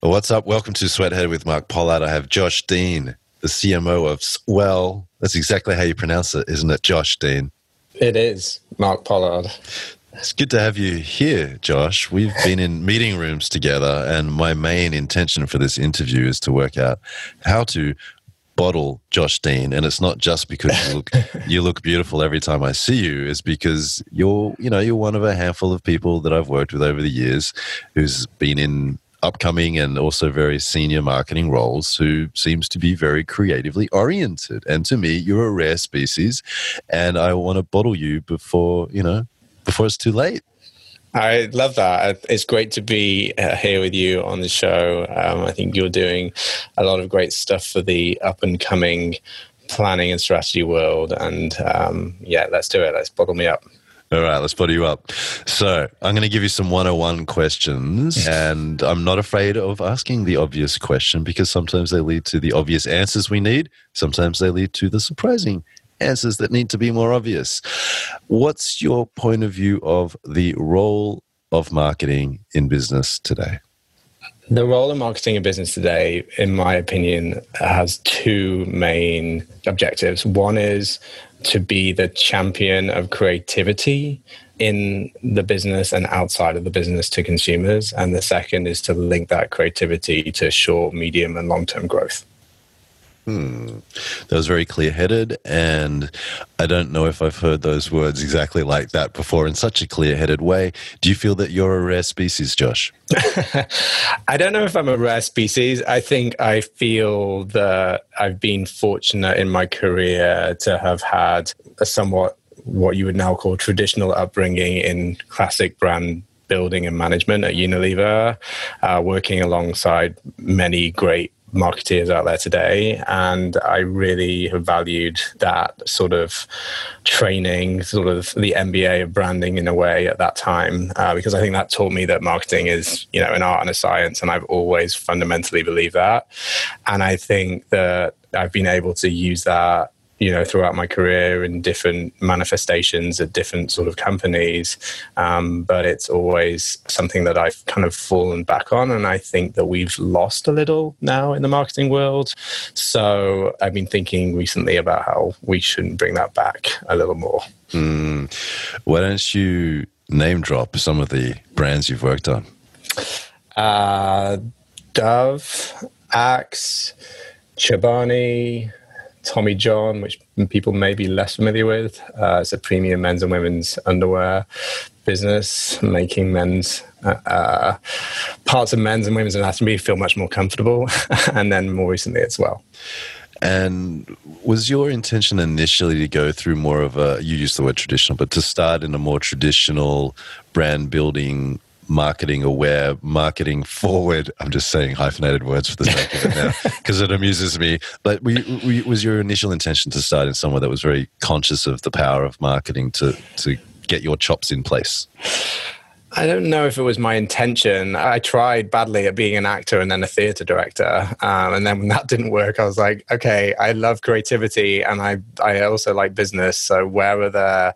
What's up? Welcome to Sweathead with Mark Pollard. I have Josh Dean, the CMO of Swell. That's exactly how you pronounce it, isn't it, Josh Dean? It is, Mark Pollard. It's good to have you here, Josh. We've been in meeting rooms together, and my main intention for this interview is to work out how to bottle Josh Dean, and it's not just because you look you look beautiful every time I see you. It's because you're you know you're one of a handful of people that I've worked with over the years who's been in upcoming and also very senior marketing roles who seems to be very creatively oriented. And to me, you're a rare species, and I want to bottle you before you know before it's too late. I love that. It's great to be uh, here with you on the show. Um, I think you're doing a lot of great stuff for the up and coming planning and strategy world. And um, yeah, let's do it. Let's bottle me up. All right, let's put you up. So, I'm going to give you some 101 questions, and I'm not afraid of asking the obvious question because sometimes they lead to the obvious answers we need, sometimes they lead to the surprising answers that need to be more obvious. What's your point of view of the role of marketing in business today? The role of marketing in business today, in my opinion, has two main objectives. One is to be the champion of creativity in the business and outside of the business to consumers. And the second is to link that creativity to short, medium, and long term growth. Hmm. That was very clear headed. And I don't know if I've heard those words exactly like that before in such a clear headed way. Do you feel that you're a rare species, Josh? I don't know if I'm a rare species. I think I feel that I've been fortunate in my career to have had a somewhat what you would now call traditional upbringing in classic brand building and management at Unilever, uh, working alongside many great marketeers out there today. And I really have valued that sort of training, sort of the MBA of branding in a way at that time, uh, because I think that taught me that marketing is, you know, an art and a science. And I've always fundamentally believed that. And I think that I've been able to use that you know throughout my career in different manifestations at different sort of companies. Um, but it's always something that i've kind of fallen back on and i think that we've lost a little now in the marketing world. So i've been thinking recently about how we shouldn't bring that back a little more. Mm. why don't you name drop some of the brands you've worked on? Uh, dove axe chobani Tommy John, which people may be less familiar with. Uh, it's a premium men's and women's underwear business, making men's uh, uh, parts of men's and women's anatomy feel much more comfortable, and then more recently Swell. And was your intention initially to go through more of a, you used the word traditional, but to start in a more traditional brand building marketing aware, marketing forward. I'm just saying hyphenated words for the sake of it now because it amuses me. But we, we, was your initial intention to start in somewhere that was very conscious of the power of marketing to, to get your chops in place? I don't know if it was my intention. I tried badly at being an actor and then a theater director, um, and then when that didn't work, I was like, okay, I love creativity and I I also like business. So where are the,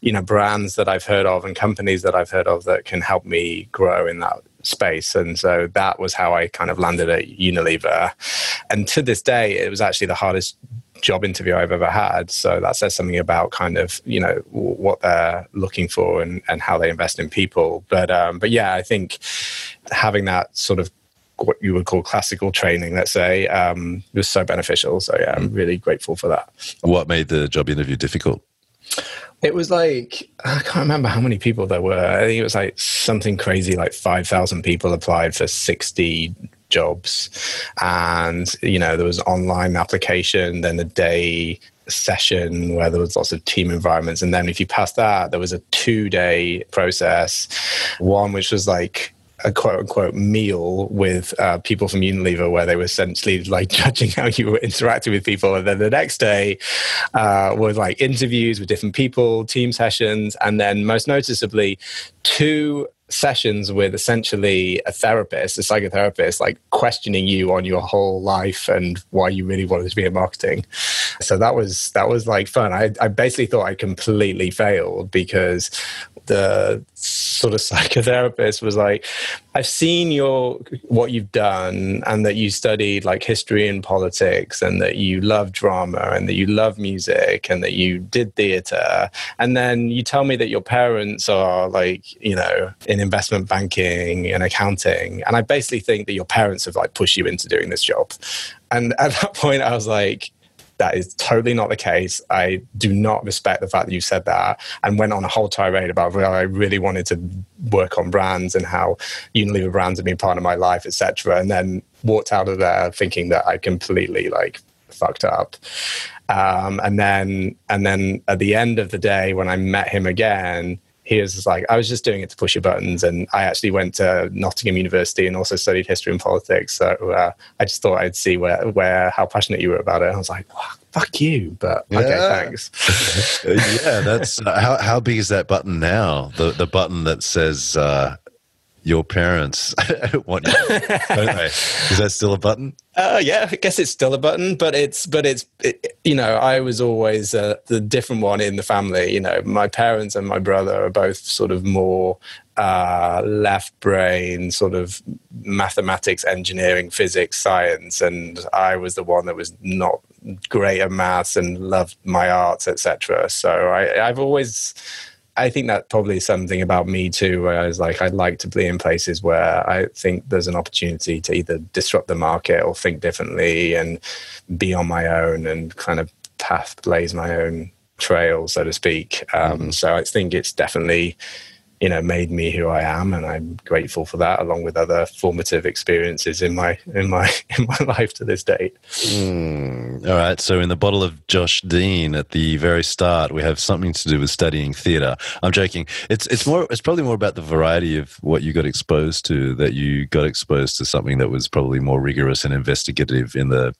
you know, brands that I've heard of and companies that I've heard of that can help me grow in that space. And so that was how I kind of landed at Unilever. And to this day, it was actually the hardest job interview I've ever had. So that says something about kind of you know what they're looking for and, and how they invest in people. But um, but yeah, I think having that sort of what you would call classical training, let's say, um, was so beneficial. So yeah, I'm really grateful for that. What made the job interview difficult? It was like I can't remember how many people there were. I think it was like something crazy, like five thousand people applied for sixty jobs, and you know there was online application, then a day session where there was lots of team environments, and then if you passed that, there was a two day process, one which was like a quote unquote meal with uh, people from Unilever where they were essentially like judging how you were interacting with people. And then the next day uh, was like interviews with different people, team sessions, and then most noticeably, two sessions with essentially a therapist, a psychotherapist, like questioning you on your whole life and why you really wanted to be in marketing. So that was that was like fun. I, I basically thought I completely failed because the sort of psychotherapist was like, I've seen your what you've done and that you studied like history and politics and that you love drama and that you love music and that you did theater. And then you tell me that your parents are like, you know, in investment banking and accounting. And I basically think that your parents have like pushed you into doing this job. And at that point I was like, that is totally not the case. I do not respect the fact that you said that and went on a whole tirade about how I really wanted to work on brands and how Unilever brands have been part of my life, etc. And then walked out of there thinking that I completely like fucked up. Um, and then and then at the end of the day when I met him again, he was just like, I was just doing it to push your buttons. And I actually went to Nottingham University and also studied history and politics. So uh, I just thought I'd see where, where, how passionate you were about it. And I was like, oh, fuck you. But yeah. okay, thanks. yeah, that's uh, how, how big is that button now? The, the button that says, uh, your parents want you? Is that still a button? Uh, yeah, I guess it's still a button, but it's but it's it, you know I was always uh, the different one in the family. You know, my parents and my brother are both sort of more uh, left brain, sort of mathematics, engineering, physics, science, and I was the one that was not great at maths and loved my arts, etc. So I, I've always I think that probably is something about me too, where I was like, I'd like to be in places where I think there's an opportunity to either disrupt the market or think differently and be on my own and kind of path blaze my own trail, so to speak. Um, mm-hmm. So I think it's definitely you know made me who I am, and I'm grateful for that, along with other formative experiences in my in my in my life to this date. Mm, all right. So in the bottle of Josh Dean at the very start, we have something to do with studying theatre. I'm joking. It's it's more. It's probably more about the variety of what you got exposed to. That you got exposed to something that was probably more rigorous and investigative in the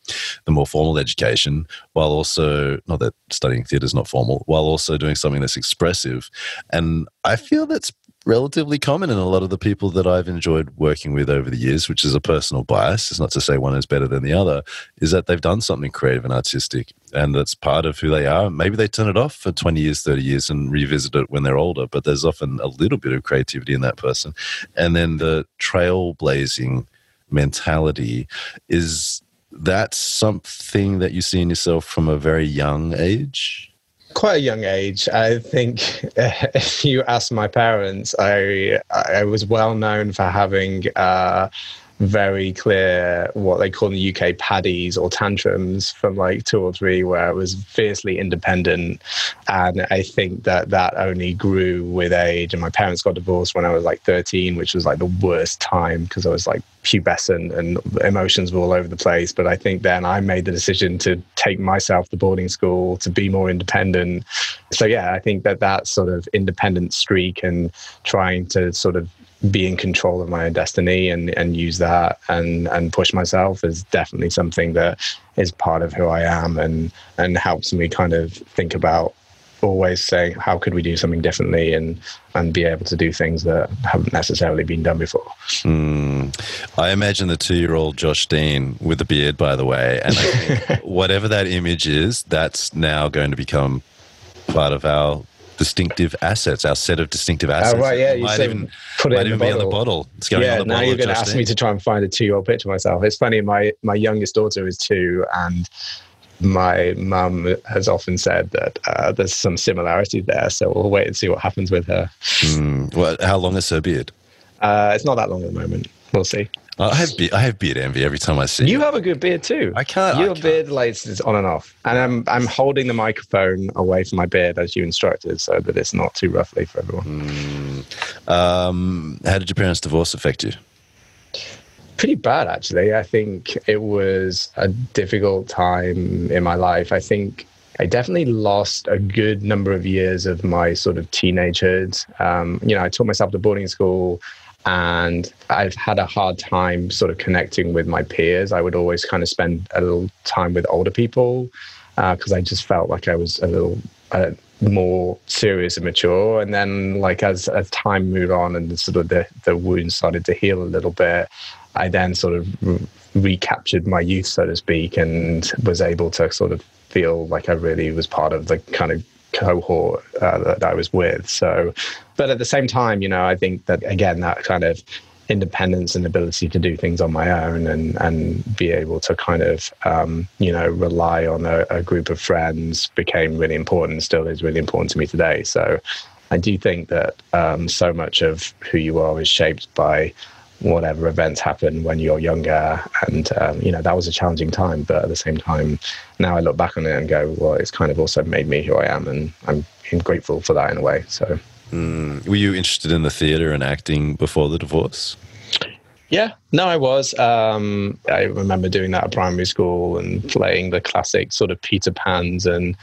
the more formal education, while also not that studying theatre is not formal, while also doing something that's expressive. And I feel that's relatively common in a lot of the people that I've enjoyed working with over the years, which is a personal bias. It's not to say one is better than the other, is that they've done something creative and artistic and that's part of who they are. Maybe they turn it off for 20 years, 30 years and revisit it when they're older, but there's often a little bit of creativity in that person. And then the trailblazing mentality is that something that you see in yourself from a very young age? Quite a young age. I think if you ask my parents, I I was well known for having uh, very clear what they call in the UK paddies or tantrums from like two or three, where it was fiercely independent. And I think that that only grew with age. And my parents got divorced when I was like 13, which was like the worst time because I was like pubescent and emotions were all over the place. But I think then I made the decision to take myself to boarding school to be more independent. So yeah, I think that that sort of independent streak and trying to sort of be in control of my own destiny and and use that and and push myself is definitely something that is part of who I am and and helps me kind of think about always saying how could we do something differently and and be able to do things that haven't necessarily been done before. Mm. I imagine the two-year-old Josh Dean with a beard, by the way, and whatever that image is, that's now going to become part of our distinctive assets, our set of distinctive oh, assets. Oh, right, yeah. You might even, put it might even be on the bottle. It's going yeah, on the now you're going to ask me to try and find a two-year-old picture of myself. It's funny, my, my youngest daughter is two, and my mum has often said that uh, there's some similarity there. So we'll wait and see what happens with her. Mm, well, how long is her beard? Uh, it's not that long at the moment. We'll see. I have be- I have beard envy every time I see you. You have a good beard too. I can't. Your I can't. beard lights is on and off, and I'm I'm holding the microphone away from my beard as you instructed, so that it's not too roughly for everyone. Mm. Um, how did your parents' divorce affect you? Pretty bad, actually. I think it was a difficult time in my life. I think I definitely lost a good number of years of my sort of teenagehood. Um, you know, I taught myself to boarding school and I've had a hard time sort of connecting with my peers. I would always kind of spend a little time with older people because uh, I just felt like I was a little uh, more serious and mature. And then, like as as time moved on and sort of the the wound started to heal a little bit, I then sort of re- recaptured my youth, so to speak, and was able to sort of feel like I really was part of the kind of cohort uh, that I was with. So, but at the same time, you know, I think that again, that kind of independence and ability to do things on my own and and be able to kind of um, you know rely on a, a, group of friends became really important still is really important to me today so i do think that um, so much of who you are is shaped by whatever events happen when you're younger and um, you know that was a challenging time but at the same time now i look back on it and go well it's kind of also made me who i am and i'm grateful for that in a way so Mm. Were you interested in the theatre and acting before the divorce? Yeah, no, I was. Um, I remember doing that at primary school and playing the classic sort of Peter Pans and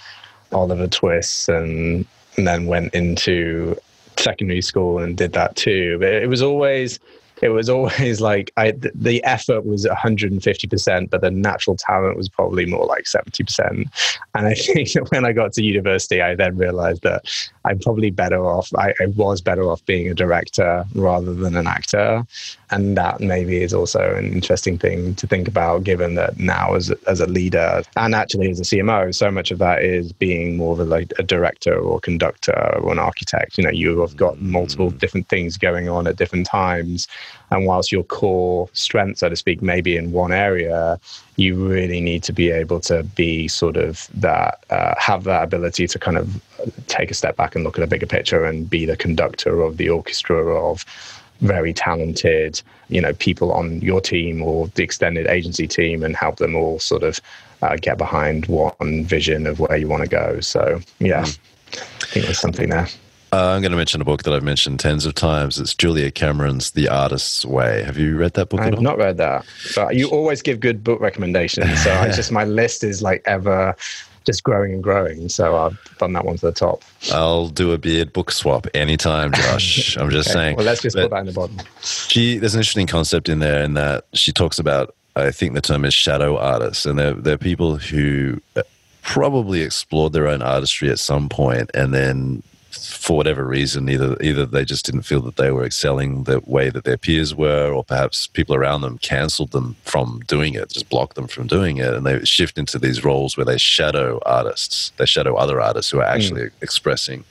Oliver Twists, and, and then went into secondary school and did that too. But it was always it was always like I the effort was 150%, but the natural talent was probably more like 70%. And I think that when I got to university, I then realized that I'm probably better off. I, I was better off being a director rather than an actor, and that maybe is also an interesting thing to think about, given that now as as a leader and actually as a CMO, so much of that is being more of a, like a director or conductor or an architect. You know, you have got multiple mm. different things going on at different times and whilst your core strength, so to speak, may be in one area, you really need to be able to be sort of that, uh, have that ability to kind of take a step back and look at a bigger picture and be the conductor of the orchestra of very talented, you know, people on your team or the extended agency team and help them all sort of uh, get behind one vision of where you want to go. So, yeah, mm. I think there's something there. Uh, I'm going to mention a book that I've mentioned tens of times. It's Julia Cameron's The Artist's Way. Have you read that book I've not read that. But you always give good book recommendations. So I just, my list is like ever just growing and growing. So I've done that one to the top. I'll do a beard book swap anytime, Josh. I'm just okay. saying. Well, let's just but put that in the bottom. She, there's an interesting concept in there in that she talks about, I think the term is shadow artists. And they're, they're people who probably explored their own artistry at some point and then for whatever reason, either either they just didn't feel that they were excelling the way that their peers were, or perhaps people around them cancelled them from doing it, just blocked them from doing it, and they shift into these roles where they shadow artists, they shadow other artists who are actually mm. expressing.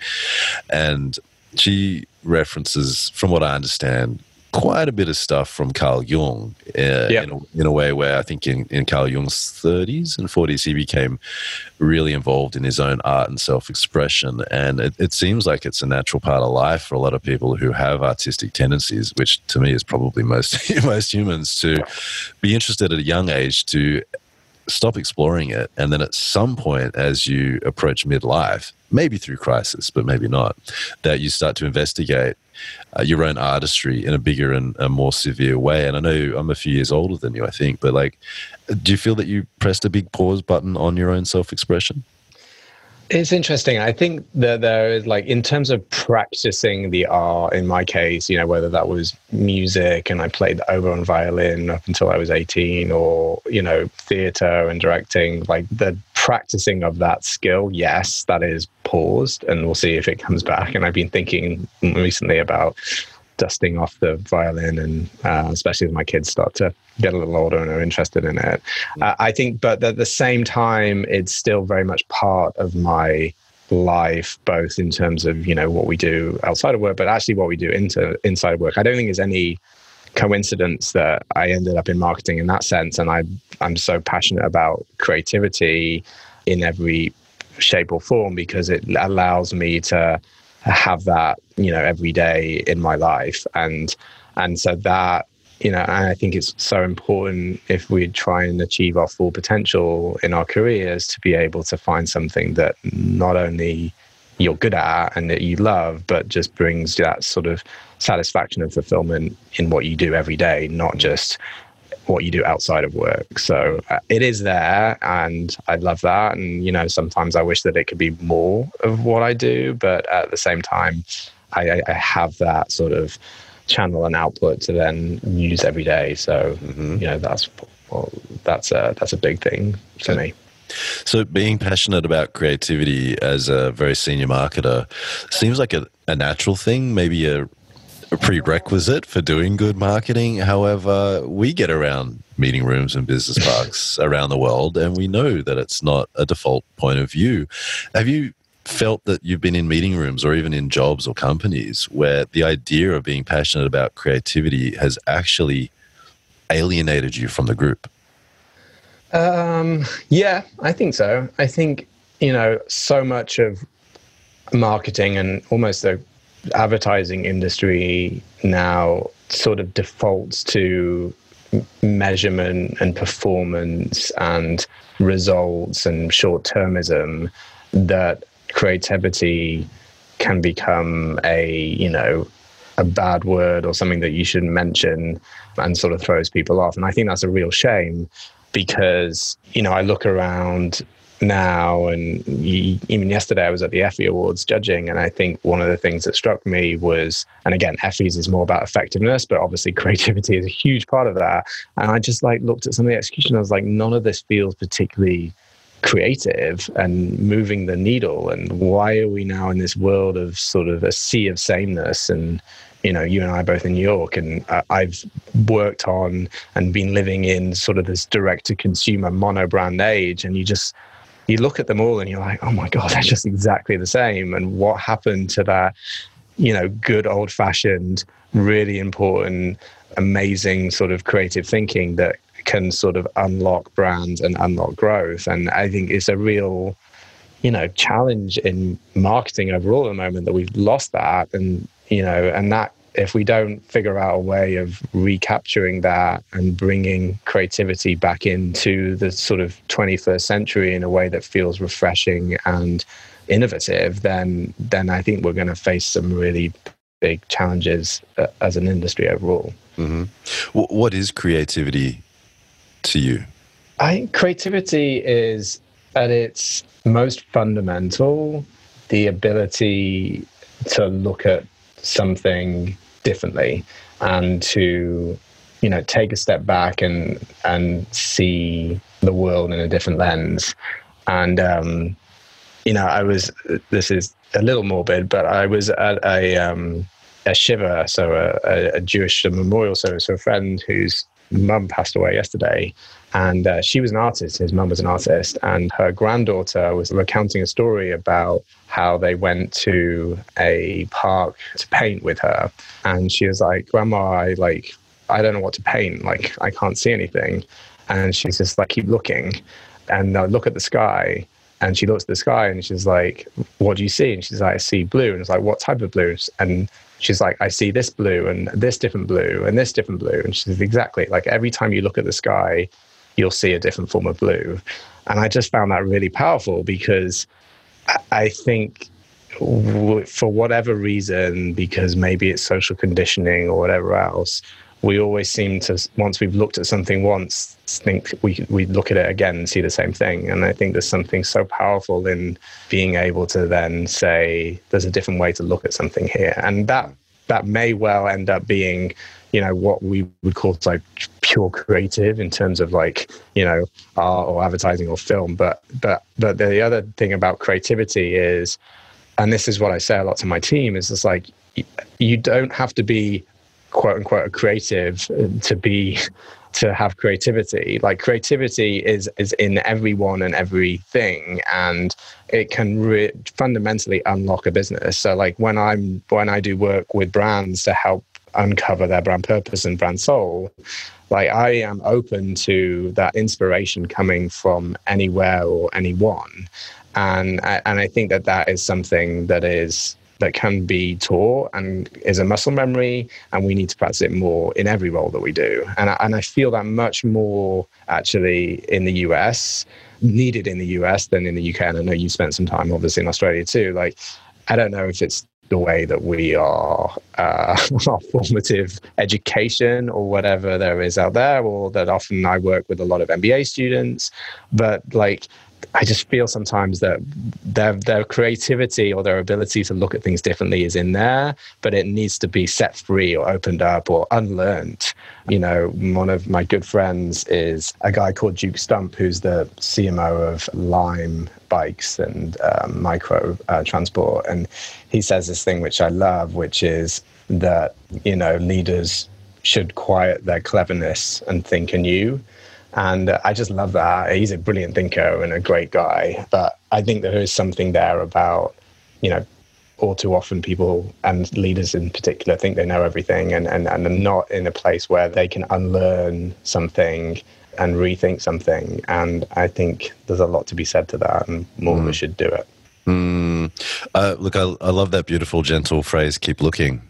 And she references, from what I understand, quite a bit of stuff from Carl Jung uh, yep. in, a, in, a, way where I think in, in Carl Jung's 30s and 40s, he became really involved in his own art and self expression. And it, it, seems like it's a natural part of life for a lot of people who have artistic tendencies, which to me is probably most, most humans to be interested at a young age to stop exploring it. And then at some point, as you approach midlife, maybe through crisis, but maybe not, that you start to investigate uh, your own artistry in a bigger and a more severe way. And I know I'm a few years older than you, I think, but like, do you feel that you pressed a big pause button on your own self expression? It's interesting. I think that there is like in terms of practicing the art. In my case, you know, whether that was music and I played the oboe and violin up until I was eighteen, or you know, theater and directing. Like the practicing of that skill, yes, that is paused, and we'll see if it comes back. And I've been thinking recently about dusting off the violin, and uh, especially as my kids start to get a little older and are interested in it. Mm. Uh, I think, but at the same time, it's still very much part of my life, both in terms of you know what we do outside of work, but actually what we do into inside of work. I don't think there's any coincidence that I ended up in marketing in that sense, and I I'm so passionate about creativity in every shape or form because it allows me to have that you know every day in my life. And and so that you know and i think it's so important if we try and achieve our full potential in our careers to be able to find something that not only you're good at and that you love but just brings that sort of satisfaction and fulfillment in what you do every day not just what you do outside of work. So uh, it is there, and I love that. And you know, sometimes I wish that it could be more of what I do, but at the same time, I, I have that sort of channel and output to then use every day. So mm-hmm. you know, that's well, that's a that's a big thing for me. So, being passionate about creativity as a very senior marketer seems like a, a natural thing, maybe a, a prerequisite for doing good marketing. However, we get around meeting rooms and business parks around the world, and we know that it's not a default point of view. Have you felt that you've been in meeting rooms or even in jobs or companies where the idea of being passionate about creativity has actually alienated you from the group? Um, yeah, I think so. I think, you know, so much of marketing and almost the advertising industry now sort of defaults to measurement and performance and results and short termism that creativity can become a, you know, a bad word or something that you shouldn't mention and sort of throws people off. And I think that's a real shame because you know I look around now and even yesterday I was at the Effie Awards judging and I think one of the things that struck me was and again Effie's is more about effectiveness but obviously creativity is a huge part of that and I just like looked at some of the execution I was like none of this feels particularly creative and moving the needle and why are we now in this world of sort of a sea of sameness and you know, you and I both in New York, and uh, I've worked on and been living in sort of this direct to consumer mono brand age. And you just, you look at them all and you're like, oh my God, they're just exactly the same. And what happened to that, you know, good old fashioned, really important, amazing sort of creative thinking that can sort of unlock brands and unlock growth? And I think it's a real, you know, challenge in marketing overall at the moment that we've lost that. And you know, and that if we don't figure out a way of recapturing that and bringing creativity back into the sort of 21st century in a way that feels refreshing and innovative, then then I think we're going to face some really big challenges uh, as an industry overall. Mm-hmm. What is creativity to you? I think creativity is at its most fundamental the ability to look at something differently and to you know take a step back and and see the world in a different lens. And um you know i was this is a little morbid but i was at a um a shiva so a, a jewish memorial service for a friend whose mum passed away yesterday and uh, she was an artist his mum was an artist and her granddaughter was recounting a story about how they went to a park to paint with her. And she was like grandma i like i don't know what to paint like i can't see anything. And she's just like keep looking. And uh, look at the sky and she looks at the sky and she's like what do you see? And she's like i see blue. And it's like what type of blue? And she's like i see this blue and this different blue and this different blue. And she's exactly like every time you look at the sky you'll see a different form of blue. And I just found that really powerful because I think for whatever reason, because maybe it's social conditioning or whatever else, we always seem to, once we've looked at something once, think we we look at it again and see the same thing. And I think there's something so powerful in being able to then say, there's a different way to look at something here. And that that may well end up being you know what we would call like pure creative in terms of like you know art or advertising or film. But but but the other thing about creativity is and this is what i say a lot to my team is it's like you don't have to be quote unquote a creative to be to have creativity. Like creativity is is in everyone and everything and it can re- fundamentally unlock a business. So like when i'm when i do work with brands to help uncover their brand purpose and brand soul. Like i am open to that inspiration coming from anywhere or anyone. And and i think that that is something that is that can be taught and is a muscle memory and we need to practice it more in every role that we do. And I, and I feel that much more actually in the us needed in the us than in the uk and i know you spent some time obviously in australia too. Like i don't know if it's the way that we are uh, our formative education or whatever there is out there or that often i work with a lot of mba students. But like I just feel sometimes that their their creativity or their ability to look at things differently is in there, but it needs to be set free or opened up or unlearned. You know, one of my good friends is a guy called Duke Stump, who's the CMO of Lime Bikes and um, Micro uh, Transport, and he says this thing which I love, which is that you know leaders should quiet their cleverness and think anew and I just love that. He's a brilliant thinker and a great guy. But I think there is something there about, you know, all too often people and leaders in particular think they know everything and, and, and are not in a place where they can unlearn something and rethink something. And I think there's a lot to be said to that, and more mm. of us should do it. Mm. Uh, look, I, I love that beautiful, gentle phrase, keep looking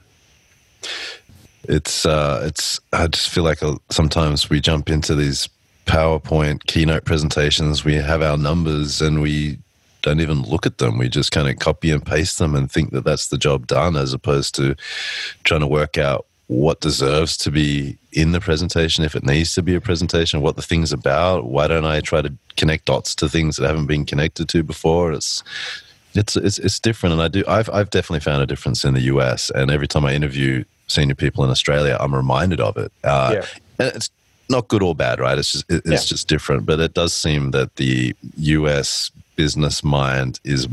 it's uh, it's I just feel like uh, sometimes we jump into these PowerPoint keynote presentations, we have our numbers and we don't even look at them. We just kind of copy and paste them and think that that's the job done, as opposed to trying to work out what deserves to be in the presentation, if it needs to be a presentation, what the thing's about. Why don't I try to connect dots to things that haven't been connected to before? It's it's it's, it's different, and I do. I've I've definitely found a difference in the US, and every time I interview senior people in Australia, I'm reminded of it. Uh, yeah. And it's not good or bad, right? It's just it's yeah. just different. But it does seem that the U.S. business mind is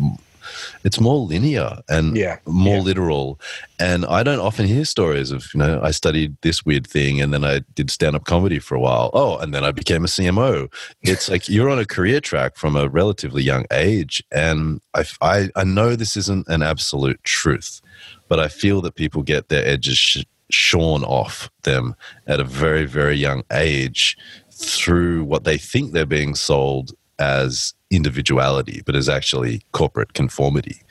it's more linear and yeah. more yeah. literal. And I don't often hear stories of, you know, I studied this weird thing and then I did stand up comedy for a while. Oh, and then I became a CMO. It's like you're on a career track from a relatively young age. And I, I, I know this isn't an absolute truth, but I feel that people get their edges sh- shorn off them at a very, very young age through what they think they're being sold as individuality, but is actually corporate conformity.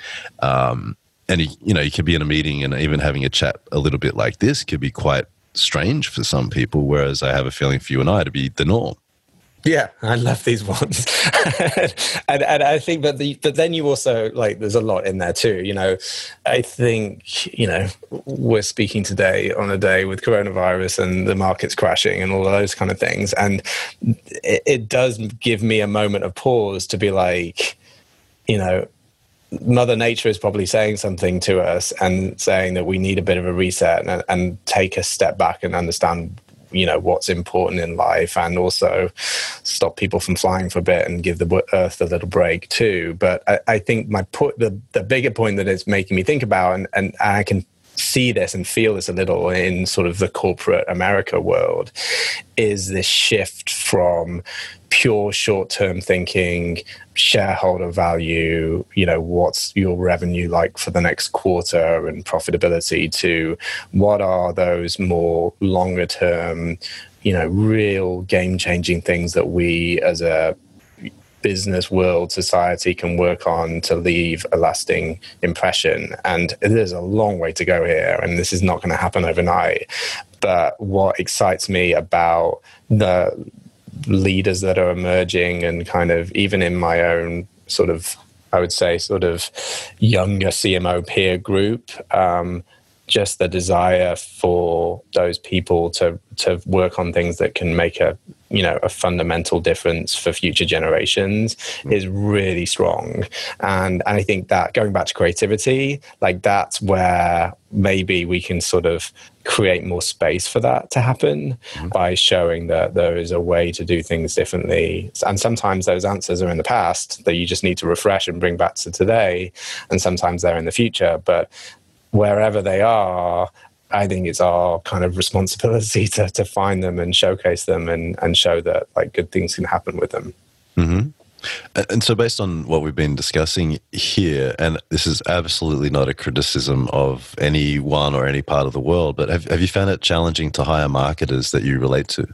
Um, and you know, you could be in a meeting and even having a chat a little bit like this could be quite strange for some people. Whereas I have a feeling for you and I to be the norm. Yeah, I love these ones, and and I think, but the but then you also like there's a lot in there too. You know, I think you know we're speaking today on a day with coronavirus and the markets crashing and all those kind of things, and it, it does give me a moment of pause to be like, you know, Mother Nature is probably saying something to us and saying that we need a bit of a reset and, and take a step back and understand you know what's important in life and also stop people from flying for a bit and give the earth a little break too. But i, I think my put the, the bigger point that it's making me think about and, and i can see this and feel this a little in sort of the corporate America world is this shift from pure short term thinking, shareholder value, you know, what's your revenue like for the next quarter and profitability to what are those more longer term, you know, real game changing things that we as a business world society can work on to leave a lasting impression? And there's a long way to go here and this is not going to happen overnight. But what excites me about the leaders that are emerging and kind of even in my own sort of I would say sort of younger CMO peer group um, just the desire for those people to to work on things that can make a you know a fundamental difference for future generations mm. is really strong and and i think that going back to creativity like that's where maybe we can sort of create more space for that to happen mm. by showing that there is a way to do things differently and sometimes those answers are in the past that you just need to refresh and bring back to today and sometimes they're in the future but wherever they are, I think it's our kind of responsibility to, to find them and showcase them and, and show that like good things can happen with them. Mm-hmm. And so, based on what we've been discussing here, and this is absolutely not a criticism of any one or any part of the world, but have, have you found it challenging to hire marketers that you relate to?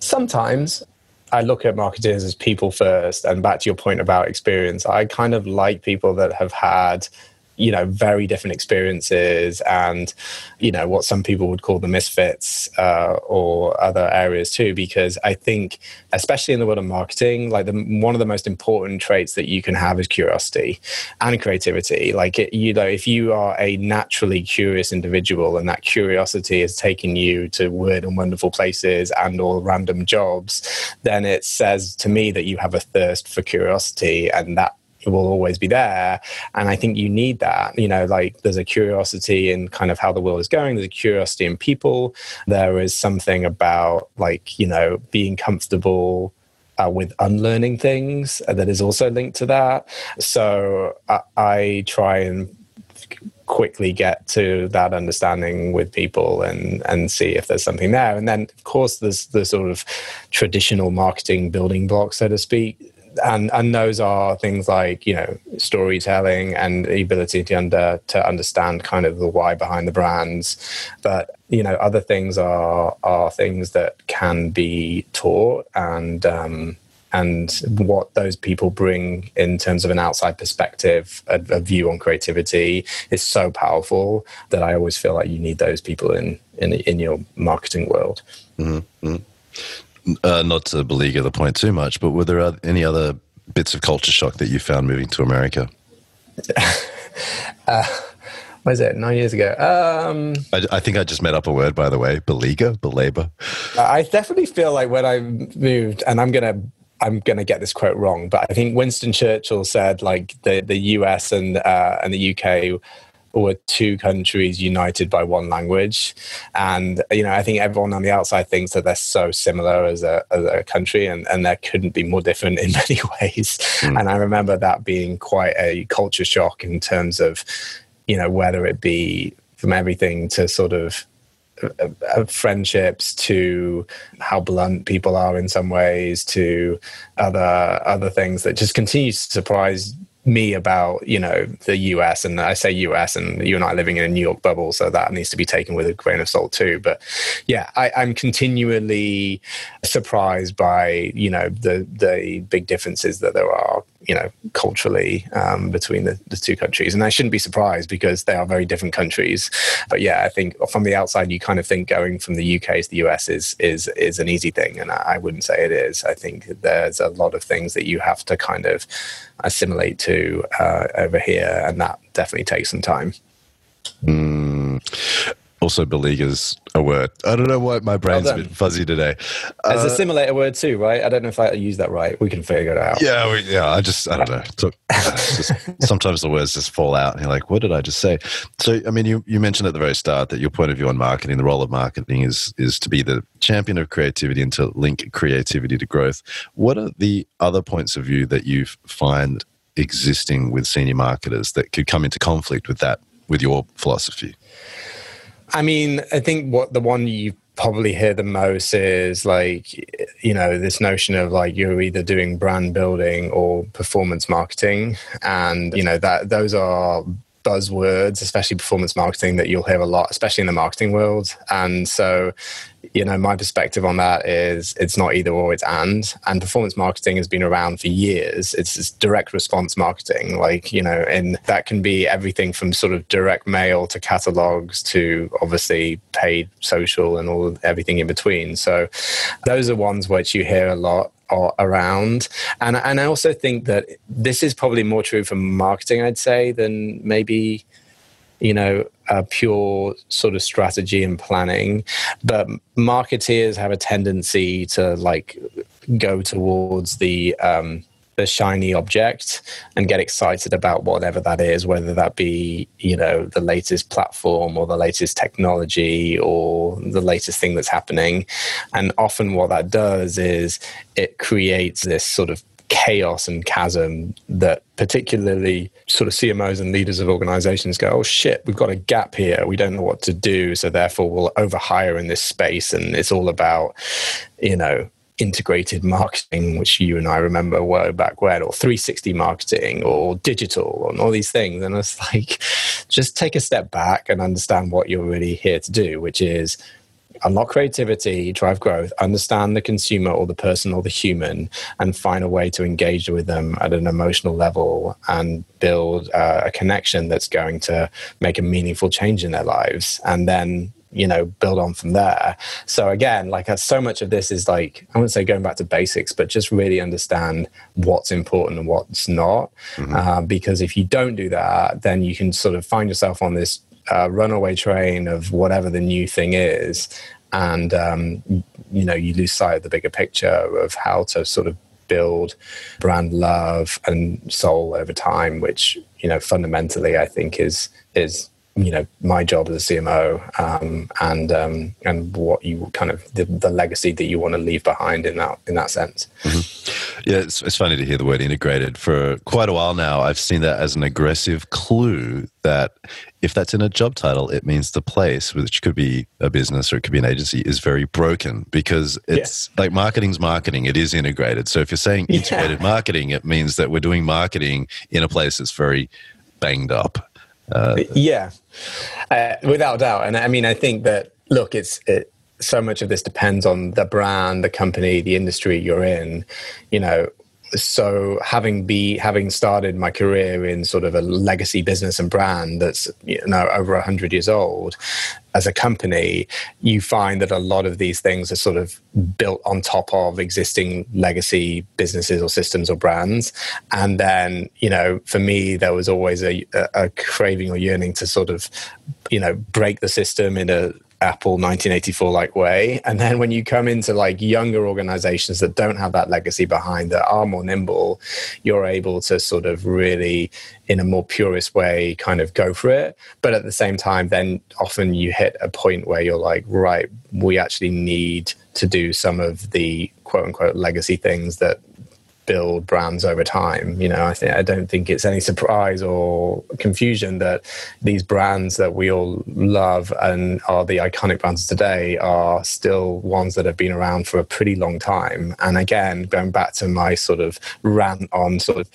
Sometimes. I look at marketers as people first. And back to your point about experience, I kind of like people that have had you know very different experiences and you know what some people would call the misfits uh, or other areas too because i think especially in the world of marketing like the, one of the most important traits that you can have is curiosity and creativity. Like it, you know if you are a naturally curious individual and that curiosity has taken you to weird and wonderful places and all random jobs then it says to me that you have a thirst for curiosity and that will always be there. And I think you need that. You know, like there's a curiosity in kind of how the world is going, there's a curiosity in people. There is something about like, you know, being comfortable. Uh, with unlearning things that is also linked to that. So I, I try and quickly get to that understanding with people and and see if there's something there and then of course there's the sort of traditional marketing building block so to speak and and those are things like you know storytelling and the ability to under to understand kind of the why behind the brands. But you know other things are are things that can be taught and um, and what those people bring in terms of an outside perspective, a, a, view on creativity is so powerful that I always feel like you need those people in in, in your marketing world. Mm-hmm uh, not to beleaguer the point too much, but were there any other bits of culture shock that you found moving to America? uh, what is it? Nine years ago. Um, I, I, think I just made up a word, by the way. Beleaguer, belabor. I definitely feel like when I moved, and I'm gonna I'm to get this quote wrong, but I think Winston Churchill said like the the US and uh, and the UK were two countries united by one language. And, you know, I think everyone on the outside thinks that they're so similar as a, as a country and, and there couldn't be more different in many ways. Mm. And I remember that being quite a culture shock in terms of, you know, whether it be from everything to sort of uh, uh, friendships to how blunt people are in some ways to other other things that just continues to surprise me about you know the US and I say US and you and I are living in a New York bubble so that needs to be taken with a grain of salt too. But yeah I, am continually surprised by you know the the big differences that there are you know culturally um, between the, the two countries. And I shouldn't be surprised because they are very different countries. But yeah I think from the outside you kind of think going from the UK to the US is is is an easy thing. And I, I wouldn't say it is. I think there's a lot of things that you have to kind of assimilate to uh, over here, and that definitely takes some time. Mm also beleaguers a word. I don't know why my brain's well a bit fuzzy today. As uh, a word too, right? I don't know if I use that right. We can figure it out. Yeah, we, yeah. I just I don't know. just, sometimes the words just fall out, and you're like, "What did I just say?" So, I mean, you you mentioned at the very start that your point of view on marketing, the role of marketing, is is to be the champion of creativity and to link creativity to growth. What are the other points of view that you find existing with senior marketers that could come into conflict with that with your philosophy? I mean, I think what the one you probably hear the most is like, you know, this notion of like you're either doing brand building or performance marketing. And, you know, that those are buzzwords, especially performance marketing, that you'll hear a lot, especially in the marketing world. And so, you know, my perspective on that is it's not either or, it's and. And performance marketing has been around for years. It's, it's direct response marketing, like, you know, and that can be everything from sort of direct mail to catalogs to obviously paid social and all everything in between. So those are ones which you hear a lot around. And and I also think that this is probably more true for marketing, I'd say, than maybe you know a pure sort of strategy and planning. But marketeers have a tendency to like go towards the um, the shiny object and get excited about whatever that is, whether that be, you know, the latest platform or the latest technology or the latest thing that's happening. And often what that does is it creates this sort of chaos and chasm that particularly sort of CMOs and leaders of organizations go, oh shit, we've got a gap here. We don't know what to do. So therefore we'll overhire in this space. And it's all about, you know, integrated marketing, which you and I remember were back when, or 360 marketing, or digital, and all these things. And it's like, just take a step back and understand what you're really here to do, which is unlock creativity, drive growth, understand the consumer or the person or the human, and find a way to engage with them at an emotional level and build uh, a connection that's going to make a meaningful change in their lives. And then you know build on from there. So again like uh, so much of this is like i wouldn't say going back to basics but just really understand what's important and what's not. Mm-hmm. uh, because if you don't do that then you can sort of find yourself on this uh, runaway train of whatever the new thing is. And um, you know you lose sight of the bigger picture of how to sort of build brand love and soul over time which you know fundamentally i think is is you know my job as a CMO um, and um, and what you kind of the, the, legacy that you want to leave behind in that in that sense. Mm-hmm. Yeah, it's, it's funny to hear the word integrated. For quite a while now, I've seen that as an aggressive clue that if that's in a job title, it means the place, which could be a business or it could be an agency, is very broken because it's yeah. like marketing's marketing. It is integrated. So if you're saying integrated yeah. marketing, it means that we're doing marketing in a place that's very banged up uh, yeah, uh, without doubt. And I mean, I think that look, it's it, so much of this depends on the brand, the company, the industry you're in. You know, so having be having started my career in sort of a legacy business and brand that's you know over 100 years old as a company you find that a lot of these things are sort of built on top of existing legacy businesses or systems or brands. And then you know for me there was always a, a craving or yearning to sort of you know break the system in a Apple 1984 like way. And then when you come into like younger organizations that don't have that legacy behind, that are more nimble, you're able to sort of really, in a more purist way, kind of go for it. But at the same time, then often you hit a point where you're like, right, we actually need to do some of the quote unquote legacy things that build brands over time. You know, I think I don't think it's any surprise or confusion that these brands that we all love and are the iconic brands today are still ones that have been around for a pretty long time. And again, going back to my sort of rant on sort of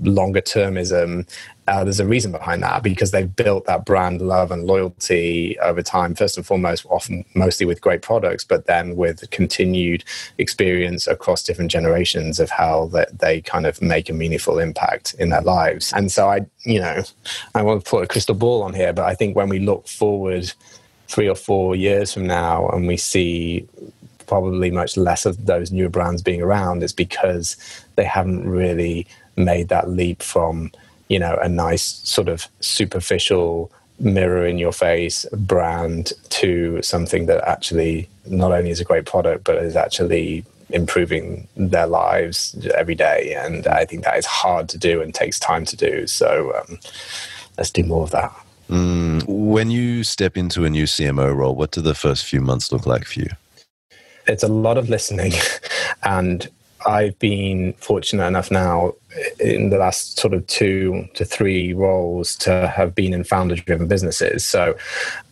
longer termism uh, there's a reason behind that because they've built that brand love and loyalty over time first and foremost often mostly with great products but then with continued experience across different generations of how that they kind of make a meaningful impact in their lives. And so i you know i want to put a crystal ball on here but i think when we look forward three or four years from now and we see probably much less of those newer brands being around it's because they haven't really made that leap from you know a nice sort of superficial mirror in your face brand to something that actually not only is a great product but is actually improving their lives every day. And i think that is hard to do and takes time to do. So um, let's do more of that. Mm, when you step into a new cmo role what do the first few months look like for you? It's a lot of listening. And I've been fortunate enough now in the last sort of two to three roles to have been in founder driven businesses. So,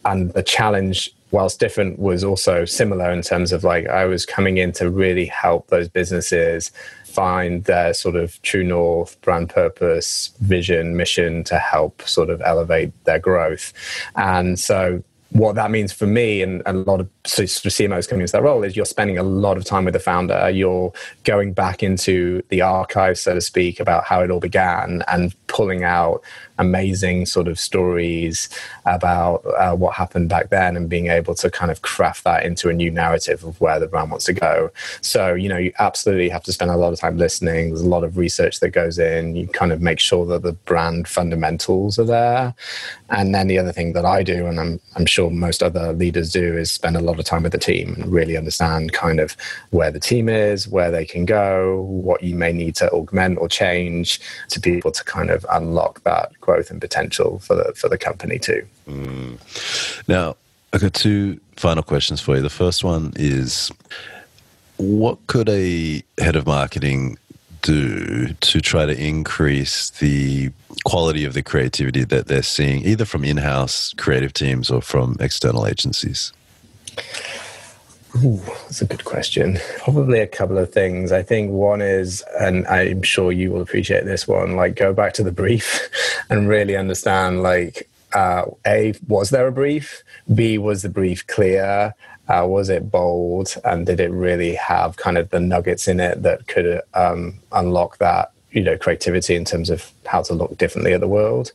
and the challenge, whilst different, was also similar in terms of like I was coming in to really help those businesses find their sort of true north, brand purpose, vision, mission to help sort of elevate their growth. And so what that means for me and, a lot of CMOs coming into that role is you're spending a lot of time with the founder. You're going back into the archive, so to speak, about how it all began and pulling out amazing sort of stories about uh, what happened back then and being able to kind of craft that into a new narrative of where the brand wants to go. So, you know, you absolutely have to spend a lot of time listening. There's a lot of research that goes in. You kind of make sure that the brand fundamentals are there. And then the other thing that I do, and I'm, I'm sure most other leaders do, is spend a lot of time with the team and really understand kind of where the team is, where they can go, what you may need to augment or change to be able to kind of unlock that growth and potential for the for the company too. Mm. Now, I've got two final questions for you. The first one is what could a head of marketing do to try to increase the quality of the creativity that they're seeing, either from in house creative teams or from external agencies? Ooh, that's a good question. Probably a couple of things. I think one is, and I'm sure you will appreciate this one, like go back to the brief and really understand, like, uh, A, was there a brief? B, was the brief clear? Uh, was it bold? And did it really have kind of the nuggets in it that could um, unlock that you know creativity in terms of how to look differently at the world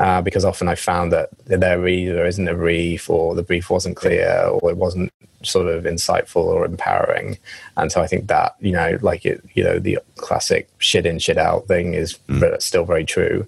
uh, because often i found that there either isn't a brief or the brief wasn't clear or it wasn't sort of insightful or empowering and so i think that you know like it you know the classic shit in shit out thing is mm. still very true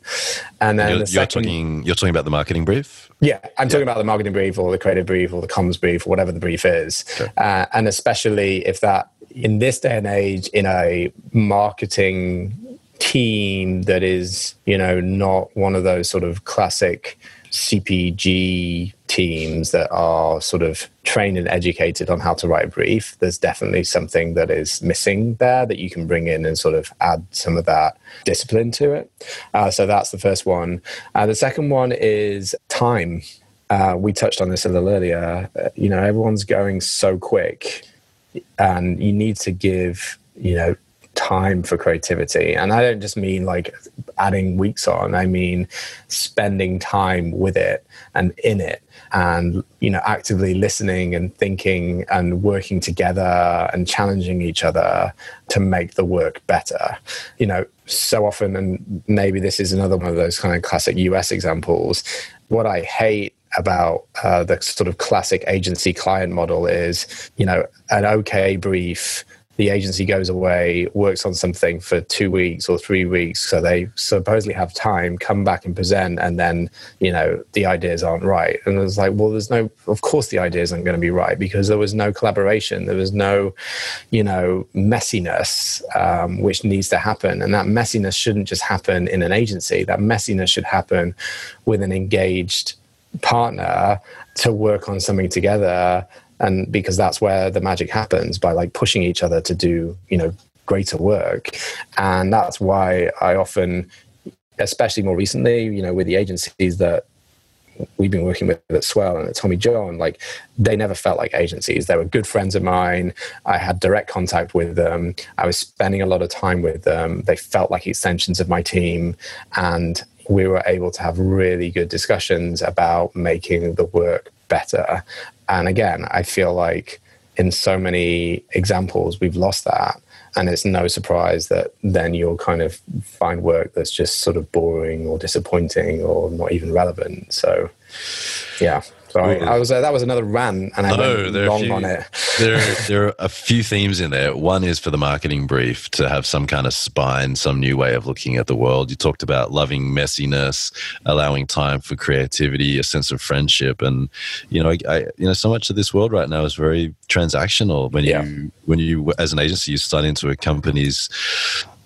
and then you're, the second, you're talking you're talking about the marketing brief yeah i'm yeah. talking about the marketing brief or the creative brief or the comms brief or whatever the brief is sure. uh, and especially if that in this day and age in a marketing team that is, you know, not one of those sort of classic CPG teams that are sort of trained and educated on how to write a brief, there's definitely something that is missing there that you can bring in and sort of add some of that discipline to it. Uh, so that's the first one. Uh, the second one is time. Uh, we touched on this a little earlier. Uh, you know, everyone's going so quick, and you need to give you know time for creativity. And I don't just mean like adding weeks on, I mean spending time with it and in it and you know actively listening and thinking and working together and challenging each other to make the work better you know so often and maybe this is another one of those kind of classic us examples what i hate about uh, the sort of classic agency client model is you know an okay brief the agency goes away, works on something for two weeks or three weeks, so they supposedly have time, come back and present, and then you know the ideas aren't right. And it's like, well, there's no, of course the ideas aren't going to be right because there was no collaboration, there was no, you know, messiness um, which needs to happen, and that messiness shouldn't just happen in an agency. That messiness should happen with an engaged partner to work on something together and because that's where the magic happens by like pushing each other to do you know greater work. And that's why i often especially more recently you know with the agencies that we've been working with at swell and at tommy john like they never felt like agencies. They were good friends of mine. I had direct contact with them. I was spending a lot of time with them. They felt like extensions of my team. And we were able to have really good discussions about making the work better and again, I feel like in so many examples, we've lost that. And it's no surprise that then you'll kind of find work that's just sort of boring or disappointing or not even relevant. So, yeah. Sorry, I was uh, that was another rant, and I no, went long few, on it. there, there are a few themes in there. One is for the marketing brief to have some kind of spine, some new way of looking at the world. You talked about loving messiness, allowing time for creativity, a sense of friendship, and you know, I, you know, so much of this world right now is very transactional. When yeah. you, when you, as an agency, you sign into a company's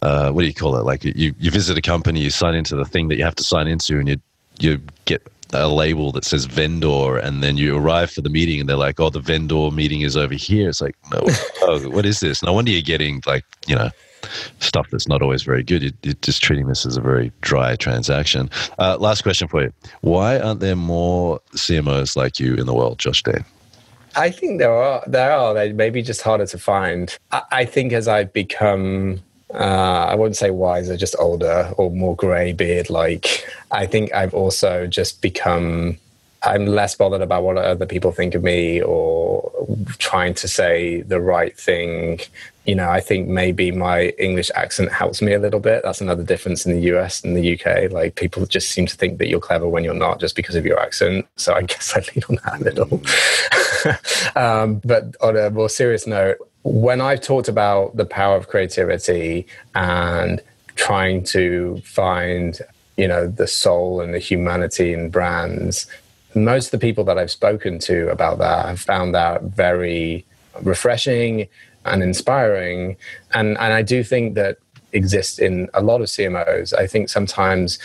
uh, what do you call it? Like you, you visit a company, you sign into the thing that you have to sign into, and you you get a label that says vendor and then you arrive for the meeting and they're like oh the vendor meeting is over here it's like no oh, what is this no wonder you're getting like you know stuff that's not always very good you're, you're just treating this as a very dry transaction uh, last question for you why aren't there more cmos like you in the world Josh Dean I think there are. There are. They may be just harder to find. I, I think as I've become uh, I wouldn't say wiser, just older or more grey beard like. I think I've also just become. I'm less bothered about what other people think of me or trying to say the right thing. You know, I think maybe my English accent helps me a little bit. That's another difference in the US and the UK. Like people just seem to think that you're clever when you're not just because of your accent. So I guess I lean on that a little. um, but on a more serious note, when I've talked about the power of creativity and trying to find, you know, the soul and the humanity in brands, most of the people that I've spoken to about that have found that very refreshing and inspiring. And and I do think that exists in a lot of CMOs. I think sometimes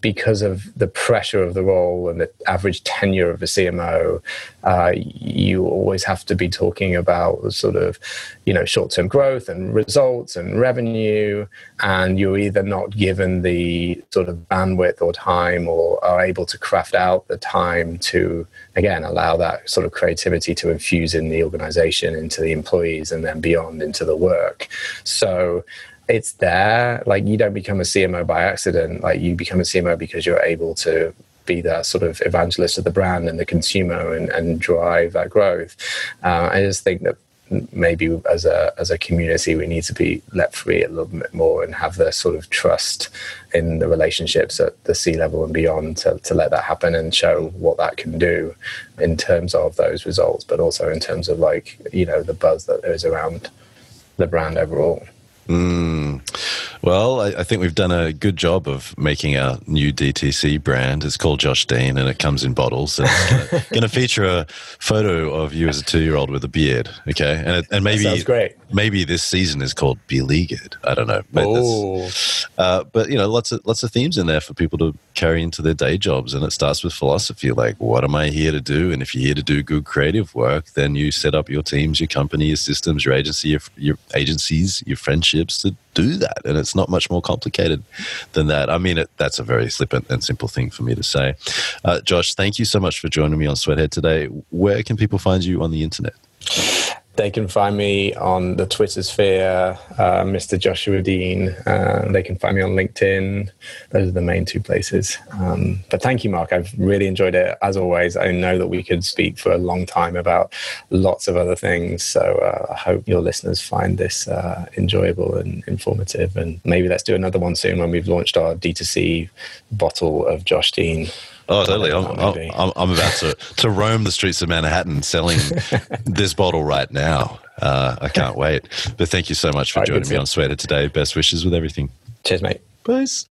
because of the pressure of the role and the average tenure of a CMO, uh, you always have to be talking about sort of, you know, short-term growth and results and revenue, and you're either not given the sort of bandwidth or time, or are able to craft out the time to again allow that sort of creativity to infuse in the organization, into the employees, and then beyond into the work. So it's there. Like you don't become a CMO by accident. Like you become a CMO because you're able to be that sort of evangelist of the brand and the consumer and, and drive that growth. Uh, I just think that maybe as a as a community we need to be let free a little bit more and have the sort of trust in the relationships at the C level and beyond to, to let that happen and show what that can do in terms of those results but also in terms of like you know the buzz that is around the brand overall Mm. Well, I, I, think we've done a good job of making our new DTC brand. It's called Josh Dean, and it comes in bottles. And it's going to feature a photo of you as a two-year-old with a beard. Okay, and it, and maybe. Maybe this season is called Beleaguered. I don't know. But, uh, but you know, lots of lots of themes in there for people to carry into their day jobs, and it starts with philosophy. Like, what am I here to do? And if you're here to do good creative work, then you set up your teams, your company, your systems, your agency, your, your agencies, your friendships to do that. And it's not much more complicated than that. I mean, it, that's a very flippant and simple thing for me to say. Uh, Josh, thank you so much for joining me on Sweathead today. Where can people find you on the internet? They can find me on the Twitter sphere, uh, Mr. Joshua Dean. Uh, they can find me on LinkedIn. Those are the main two places. Um, but thank you, Mark. I've really enjoyed it as always. I know that we could speak for a long time about lots of other things. So uh, I hope your listeners find this uh, enjoyable and informative. And maybe let's do another one soon when we've launched our D2C bottle of Josh Dean. Oh, totally. I'm, I'm, I'm, about to, to roam the streets of Manhattan selling this bottle right now. Uh, I can't wait. But thank you so much for joining me on Sweathead today. Best wishes with everything. Cheers, mate. Peace.